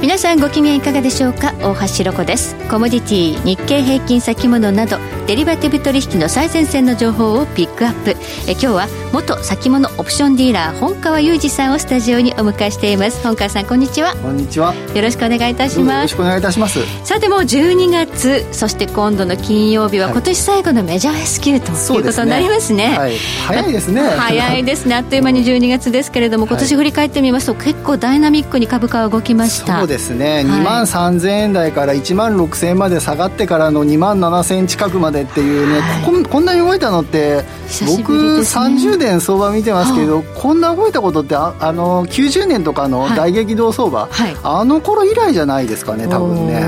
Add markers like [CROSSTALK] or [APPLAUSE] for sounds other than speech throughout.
皆さんご機嫌いかがでしょうか？大橋ロコです。コモディティ日経平均先物などデリバティブ取引の最前線の情報をピックアップ。え今日は元先物オプションディーラー本川裕二さんをスタジオにお迎えしています。本川さんこんにちは。こんにちは。よろしくお願いいたします。よろしくお願いいたします。さてもう12月そして今度の金曜日は今年最後のメジャー S q ということになりますね、ね。はい、早いですね。早いですね。あっという間に12月ですけれども [LAUGHS] 今年振り返ってみますと、結構ダイナミックに株価は動きましたですね、はい、2万3000円台から1万6000円まで下がってからの2万7000円近くまでっていうね、はい。ここんなに動いたのって僕30年相場見てますけど、こんな動いたことってああの90年とかの大激動相場、はい、あの頃以来じゃないですかね多分ね、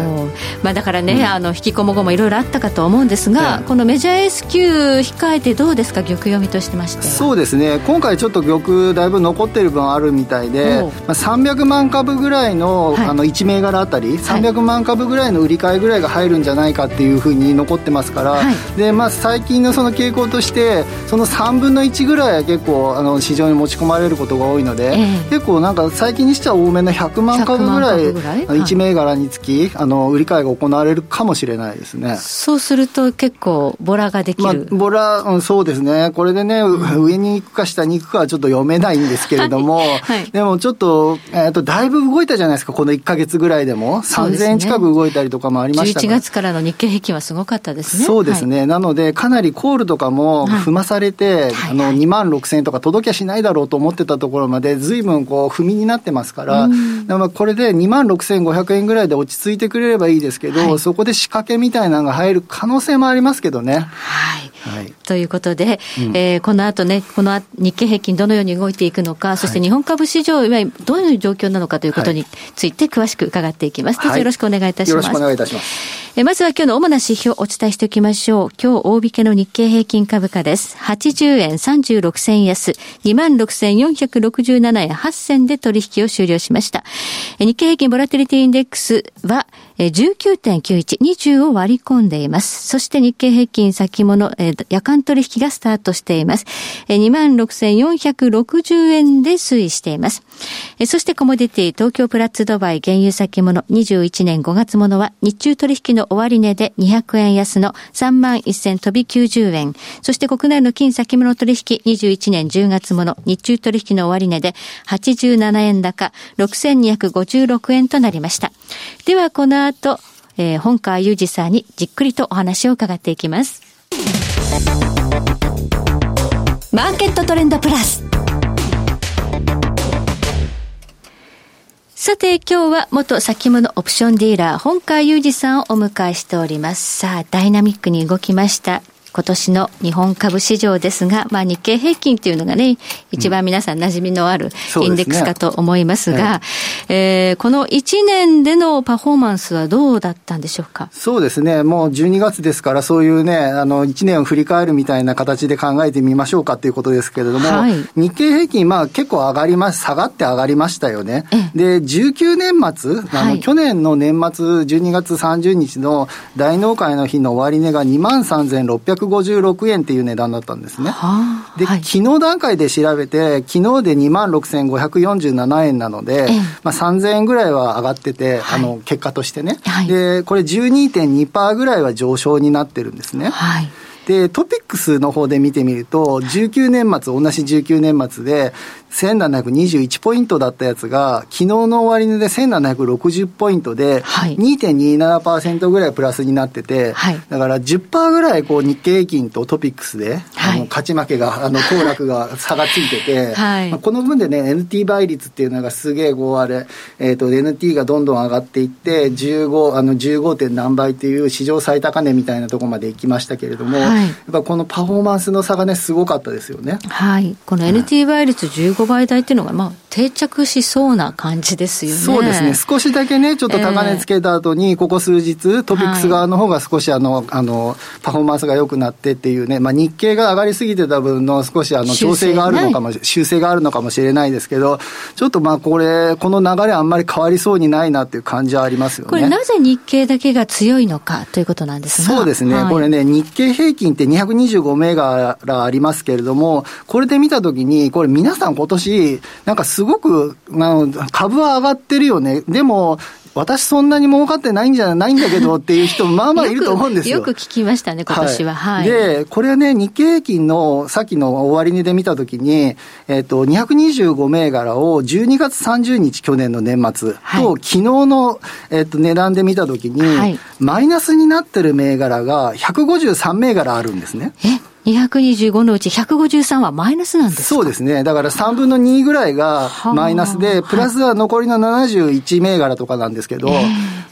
まあ、だからね、うん、あの引き込も後もいろいろあったかと思うんですが、このメジャー S q 控えてどうですか？玉読みとしてまして。そうですね。今回ちょっと玉だいぶ残ってる分あるみたいで、まあ、300万株ぐらいの,、あの1銘柄あたり300万株ぐらいの売り買いぐらいが入るんじゃないかっていうふうに残ってますから、でまあ、最近のその傾向としてその3分の1ぐらいは結構あの市場に持ち込まれることが多いので、えー、結構なんか最近にしては多めの100万株ぐらい1銘柄につき、あの売り買いが行われるかもしれないですね。そうすると結構ボラができる、まあ、ボラ、うん、そうですね。これでね、うん、上に行くか下に行くかはちょっと読めないんですけれども、はい。はい、でもちょっと,、えー、とだいぶ動いたじゃないですかこの1か月ぐらいでも3000円近く動いたりとかもありましたね、11月からの日経平均はすごかったですね。そうですね、はい、なのでかなりコールとかも踏まされて、はい、あの2万6000円とか届きゃしないだろうと思ってたところまで、ずいぶんこう踏みになってますから、まあこれで2万6500円ぐらいで落ち着いてくれればいいですけど、はい、そこで仕掛けみたいなのが入る可能性もありますけどね。はい。はい、ということで、うん、えー、この後ね、この日経平均どのように動いていくのか、そして日本株市場、今どういう状況なのかということについて詳しく伺っていきます。どうぞよろしくお願いいたします。よろしくお願いいたします。えまずは今日の主な指標をお伝えしておきましょう。今日大引けの日経平均株価です。80円36銭安、26,467円8銭で取引を終了しました。日経平均ボラティリティインデックスは19.91、20を割り込んでいます。そして日経平均先物、夜間取引がスタートしています。26,460円で推移しています。そしてコモディティ東京プラッツドバイ原油先物21年5月ものは日中取引の終値で200円安の3万1000飛び90円。そして国内の金先物取引21年10月もの日中取引の終値で87円高6256円となりました。ではこの後、えー、本川裕二さんにじっくりとお話を伺っていきます。マーケットトレンドプラス。さて、今日は元先物オプションディーラー、本川裕二さんをお迎えしております。さあ、ダイナミックに動きました。今年の日本株市場ですが、まあ、日経平均というのがね、一番皆さん馴染みのあるインデックスかと思いますが、すねえー、この1年でのパフォーマンスはどうだったんでしょうか？そうですね、もう12月ですから、そういうね、あの1年を振り返るみたいな形で考えてみましょうかということですけれども、はい、日経平均、まあ、結構上がります、下がって上がりましたよね。で、19年末、あの、はい、去年の年末、12月30日の大納会の日の終値が2万3600 256円っていう値段だったんですね。はあ、で、はい、昨日段階で調べて、昨日で2万6547円なので、まあ、3000円ぐらいは上がってて、はい、あの、結果としてね。はい、で、これ12.2%ぐらいは上昇になってるんですね。はいで、トピックスの方で見てみると、19年末、同じ19年末で、1721ポイントだったやつが、昨日の終値で1760ポイントで、2.27%ぐらいプラスになってて、はい、だから10%ぐらいこう日経平均とトピックスで、はい、あの勝ち負けが、あの、騰落が [LAUGHS] 差がついてて、はい、まあ、この分でね、NT 倍率っていうのがすげえこうあれ、えっ、ー、と、NT がどんどん上がっていって、15、あの、15. 点何倍っていう史上最高値みたいなところまで行きましたけれども、はい、やっぱこのパフォーマンスの差がね、すごかったですよね。はい。この NT 倍率15倍台っていうのが、まあ、定着しそうな感じですよね。そうですね。少しだけね、ちょっと高値つけた後に、ここ数日、トピックス側の方が少しあの、あの、パフォーマンスが良くなってっていうね、まあ日経が上がりすぎてた分の少しあの、調整があるのかも、修正があるのかもしれないですけど、ちょっとまあこれ、この流れあんまり変わりそうにないなっていう感じはありますよね。これなぜ日経だけが強いのかということなんですがそうですね、はい、これね、日経平均って225銘柄ありますけれども、これで見たときに、これ皆さん今年、なんかすごく、株は上がってるよね。でも、私そんなに儲かってないんじゃないんだけどっていう人も [LAUGHS] まあまあいると思うんですよ。よく聞きましたね、今年は。はい。で、これはね、日経平均のさっきの終値で見たときに、えっ、ー、と、225銘柄を12月30日去年の年末と、はい、昨日の、えっ、ー、と、値段で見たときに、はい、マイナスになってる銘柄が153銘柄あるんですね。え225のうち153はマイナスなんですそうですね。だから3分の2ぐらいがマイナスで、プラスは残りの71銘柄とかなんですけど、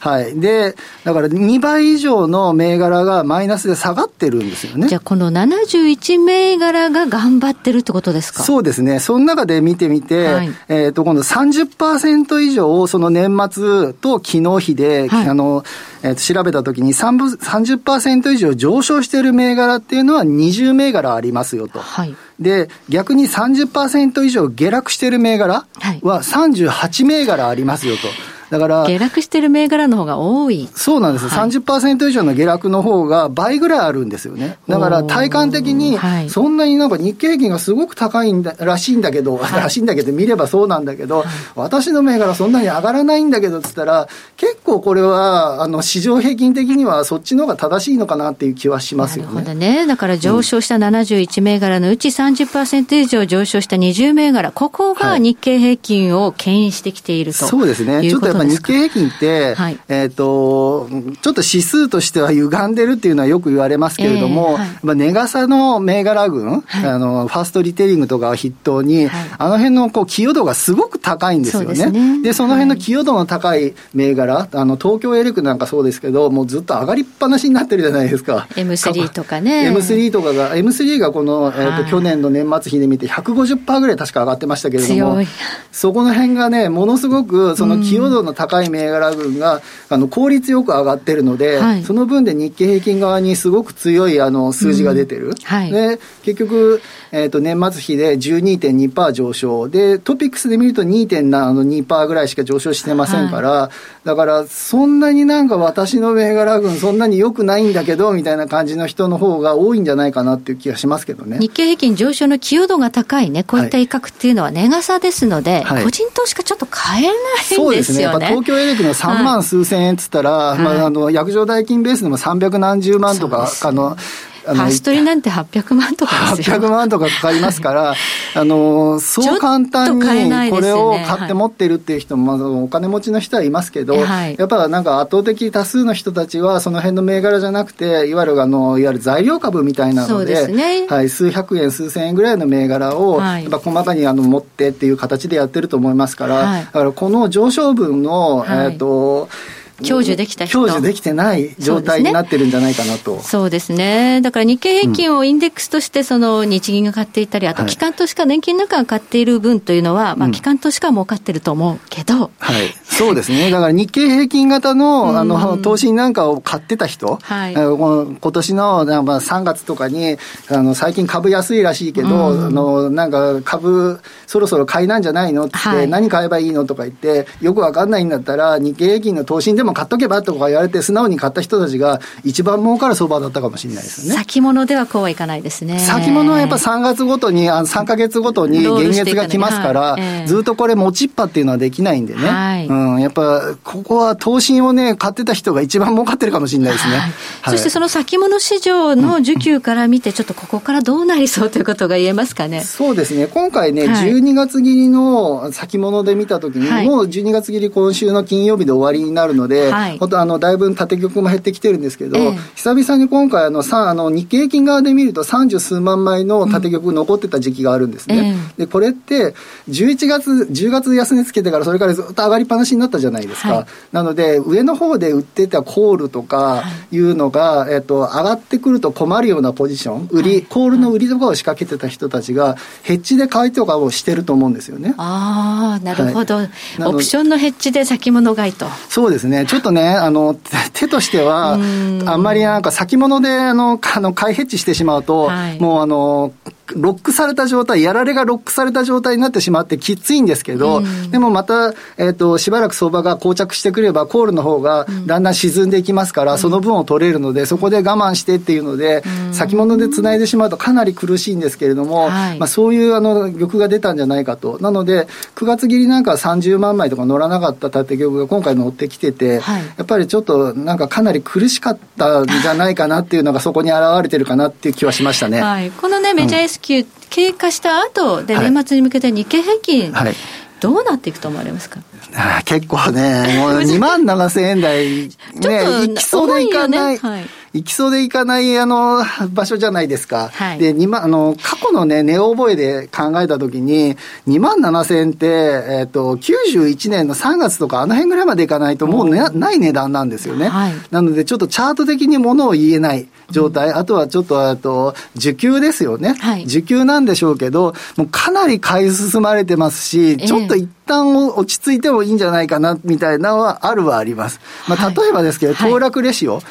はい。で、だから2倍以上の銘柄がマイナスで下がってるんですよね。じゃあこの71銘柄が頑張ってるってことですか？そうですね。その中で見てみて、はい、えっ、と、今度30%以上、その年末と昨日比で、はい、あの、えー、と調べたときに30%以上上昇している銘柄っていうのは20銘柄ありますよと。はい、で、逆に30%以上下落している銘柄は38銘柄ありますよと。だから。下落してる銘柄の方が多い。そうなんです。はい、30%以上の下落の方が倍ぐらいあるんですよね。だから体感的に、そんなになんか日経平均がすごく高いんだ、らしいんだけど、はい、らしいんだけど、見ればそうなんだけど、はい、私の銘柄そんなに上がらないんだけどっつったら、結構これは、あの、市場平均的にはそっちの方が正しいのかなっていう気はしますよね。なるほどね。だから上昇した71銘柄のうち30%以上上昇した20銘柄、ここが日経平均を牽引してきていると、そうですね。ちょっとやっぱ日経平均って、はい、えっ、ー、と、ちょっと指数としては歪んでるっていうのはよく言われますけれども、えーはい、まあ、値傘の銘柄群、はい、あの、ファーストリテイリングとかを筆頭に、あの辺のこう、寄与度がすごく高いんですよね。そで、ね、その辺の寄与度の高い銘柄、あの、東京エレクなんかそうですけど、もうずっと上がりっぱなしになってるじゃないですか。M3 とかね。M3 とかが、M3 がこの、えーと、去年の年末比で見て150%ぐらい確か上がってましたけれども、そこの辺がね、ものすごくその寄与度の高い銘柄群が、あの効率よく上がってるので、はい、その分で日経平均側にすごく強いあの数字が出てる。うん。はい、で結局、えー、と年末比で12.2%上昇。でトピックスで見ると2.2%ぐらいしか上昇してませんから、はい、だからそんなになんか私の銘柄群そんなに良くないんだけどみたいな感じの人の方が多いんじゃないかなっていう気がしますけどね。日経平均上昇の寄与度が高いね。こういった威嚇っていうのは値傘ですので、はい、個人投資家ちょっと買えないんですよね。そうですね。やっぱ東京エレクの3万数千円っつったら、はい、まあ、あの約定代金ベースでも300何十万とか、あのファーストリなんて800万とかですよ。800万とかかかりますから、[LAUGHS] あの、そう簡単にこれを買って持ってるっていう人も、まあ、お金持ちの人はいますけど、はい、やっぱなんか圧倒的多数の人たちは、その辺の銘柄じゃなくて、いわゆるあの、いわゆる材料株みたいなので、でね、はい、数百円、数千円ぐらいの銘柄を、やっぱ細かにあの持ってっていう形でやってると思いますから、はい、だからこの上昇分の、えっ、と、享受できた人。享受できてない状態になってるんじゃないかなと。そうですね。だから日経平均をインデックスとして、その日銀が買っていたり、あと機関投資家、年金なんかが買っている分というのは、まあ機関投資家は儲かってると思うけど。はい。そうですね。だから日経平均型の、あの、投資なんかを買ってた人、はい、今年の3月とかに、あの、最近株安いらしいけど、あの、なんか株、そろそろ買いなんじゃないのって、はい、何買えばいいのとか言って、よくわかんないんだったら、日経平均の投資でも買っとけばとか言われて、素直に買った人たちが一番儲かる相場だったかもしれないですね。先物ではこうはいかないですね。先物はやっぱ3月ごとに、あ3か月ごとに現月が来ますから、ずっとこれ持ちっぱっていうのはできないんでね。はい、うん、やっぱ、ここは投資をね、買ってた人が一番儲かってるかもしれないですね。はい、そしてその先物市場の需給から見て、ちょっとここからどうなりそうということが言えますかね。そうですね。今回ね、はい、12月切りの先物で見たときに、もう12月切り今週の金曜日で終わりになるので、で、はい、本当あの、だいぶ縦玉も減ってきてるんですけど、えー、久々に今回あの、さあの日経平均側で見ると30数万枚の縦玉残ってた時期があるんですね。うんで、これって、11月、10月安値つけてからそれからずっと上がりっぱなしになったじゃないですか。はい、なので、上の方で売ってたコールとかいうのが、はい、えっと、上がってくると困るようなポジション、売り、コールの売りとかを仕掛けてた人たちが、ヘッジで買いとかをしてると思うんですよね。ああ、なるほど、はい、オプションのヘッジで先物買いと。そうですね。ちょっとね、あの、[LAUGHS] 手としては、あんまりなんか先物で、あの、あの買いヘッジしてしまうと、はい、もうあの、ロックされた状態、やられがロックされた状態になってしまってきついんですけど、うん、でもまた、えっ、ー、と、しばらく相場が膠着してくれば、コールの方がだんだん沈んでいきますから、うん、その分を取れるので、そこで我慢してっていうので、うん、先物で繋いでしまうとかなり苦しいんですけれども、はい、まあそういうあの、玉が出たんじゃないかと。なので、9月切りなんか30万枚とか乗らなかった縦玉が今回乗ってきてて、はい、やっぱりちょっとなんかかなり苦しかったんじゃないかなっていうのがそこに現れてるかなっていう気はしましたね。はい、このね、メジャー S q、経過した後で年末に向けて日経平均、はい、どうなっていくと思われますか？結構ね、もう [LAUGHS] 2万7千円台、ね、いきそうでいかない。はい。行きそうで行かないあの場所じゃないですか。はい、で、2万、あの、過去のね、値覚えで考えたときに、2万7千円って、えっ、ー、と、91年の3月とかあの辺ぐらいまでいかないともう、ね、ない値段なんですよね。はい、なので、ちょっとチャート的にものを言えない状態、うん、あとはちょっと、と、受給ですよね。はい、受給なんでしょうけど、もうかなり買い進まれてますし、ちょっと一旦落ち着いてもいいんじゃないかな、みたいなのはあるはあります。まあ、例えばですけど、騰落レシオ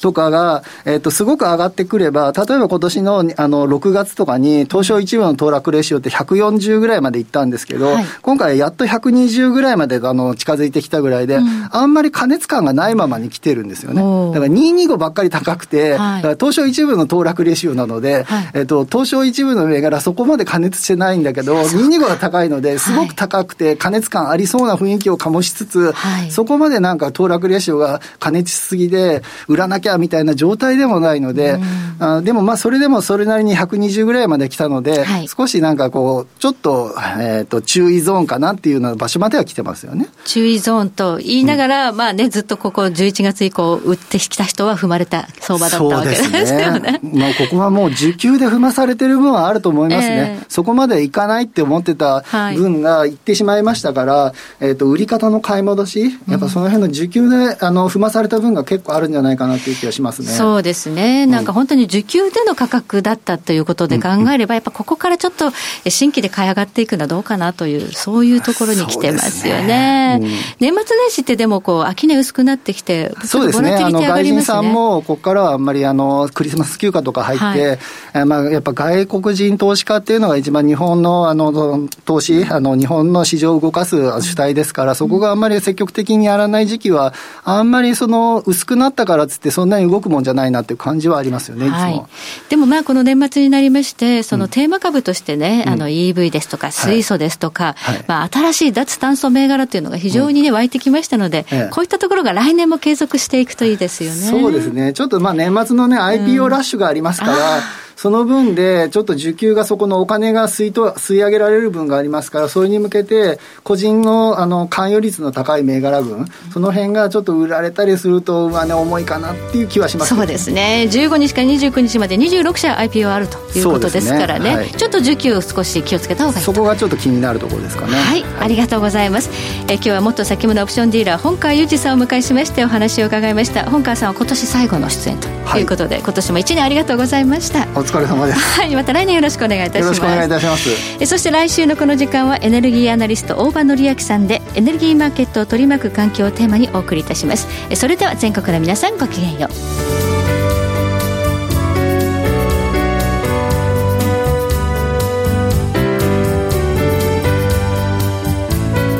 とかが、が、えっと、すごく上がってくれば、例えば今年のあの6月とかに、東証一部の騰落レシオって140ぐらいまでいったんですけど、はい、今回やっと120ぐらいまであの近づいてきたぐらいで、うん、あんまり加熱感がないままに来てるんですよね。だから225ばっかり高くて、はい、だから東証一部の騰落レシオなので、はい、えっと、東証一部の銘柄そこまで加熱してないんだけど、225が高いので、すごく高くて加熱感ありそうな雰囲気を醸しつつ、そこまでなんか騰落レシオが加熱しすぎで、売らなきゃみたいな状態でもないので、うん、あでもまあそれでもそれなりに120ぐらいまで来たので、はい、少しなんかこう、ちょっと,、えーと、注意ゾーンかなっていうような場所までは来てますよね。注意ゾーンと言いながら、うん、まあね、ずっとここ11月以降、売ってきた人は踏まれた相場だったわけですよね。[LAUGHS] まあここはもう需給で踏まされてる分はあると思いますね。えー、そこまでいかないって思ってた分がいってしまいましたから、はい、えっ、ー、と、売り方の買い戻し、やっぱその辺の需給で、あの、踏まされた分が結構あるんじゃないかなっていう気がしますね。そうですね。なんか本当に需給での価格だったということで考えれば、やっぱここからちょっと新規で買い上がっていくのはどうかなという、そういうところに来てますよね。ねうん、年末年始ってでもこう、商い薄くなってきて、そうですね。あの、外人さんも、ここからはあんまりあの、クリスマス休暇とか入って、はい、まあ、やっぱ外国人投資家っていうのが一番日本のあの、投資、あの、日本の市場を動かす主体ですから、そこがあんまり積極的にやらない時期は、あんまりその、薄くなったからっつってそんなに動くもんじゃないなっていう感じはありますよね、はい、でもまあ、この年末になりまして、そのテーマ株としてね、うん、あの EV ですとか、水素ですとか、はい、まあ、新しい脱炭素銘柄というのが非常にね、湧いてきましたので、こういったところが来年も継続していくといいですよね。そうですね。ちょっとまあ、年末のね、IPO ラッシュがありますから、その分で、ちょっと需給がそこのお金が吸いと吸い上げられる分がありますから、それに向けて、個人のあの関与率の高い銘柄分、その辺がちょっと売られたりすると、まあね、重いかなっていう気はします、そうですね、15日から29日まで26社 IPO あるということですからね、ね。はい、ちょっと需給少し気をつけた方がいいそこがちょっと気になるところですかね。はい、ありがとうございます。え今日は元先物オプションディーラー、本川裕二さんをお迎えしまして、お話を伺いました。本川さんは今年最後の出演ということで、はい、今年も1年ありがとうございました。お疲れ様です。はいまた来年よろしくお願いいたしますよろしくお願いいたしますえそして来週のこの時間はエネルギーアナリスト大場紀明さんでエネルギーマーケットを取り巻く環境をテーマにお送りいたしますえそれでは全国の皆さんごきげんよう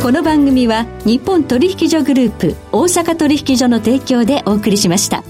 この番組は日本取引所グループ大阪取引所の提供でお送りしました。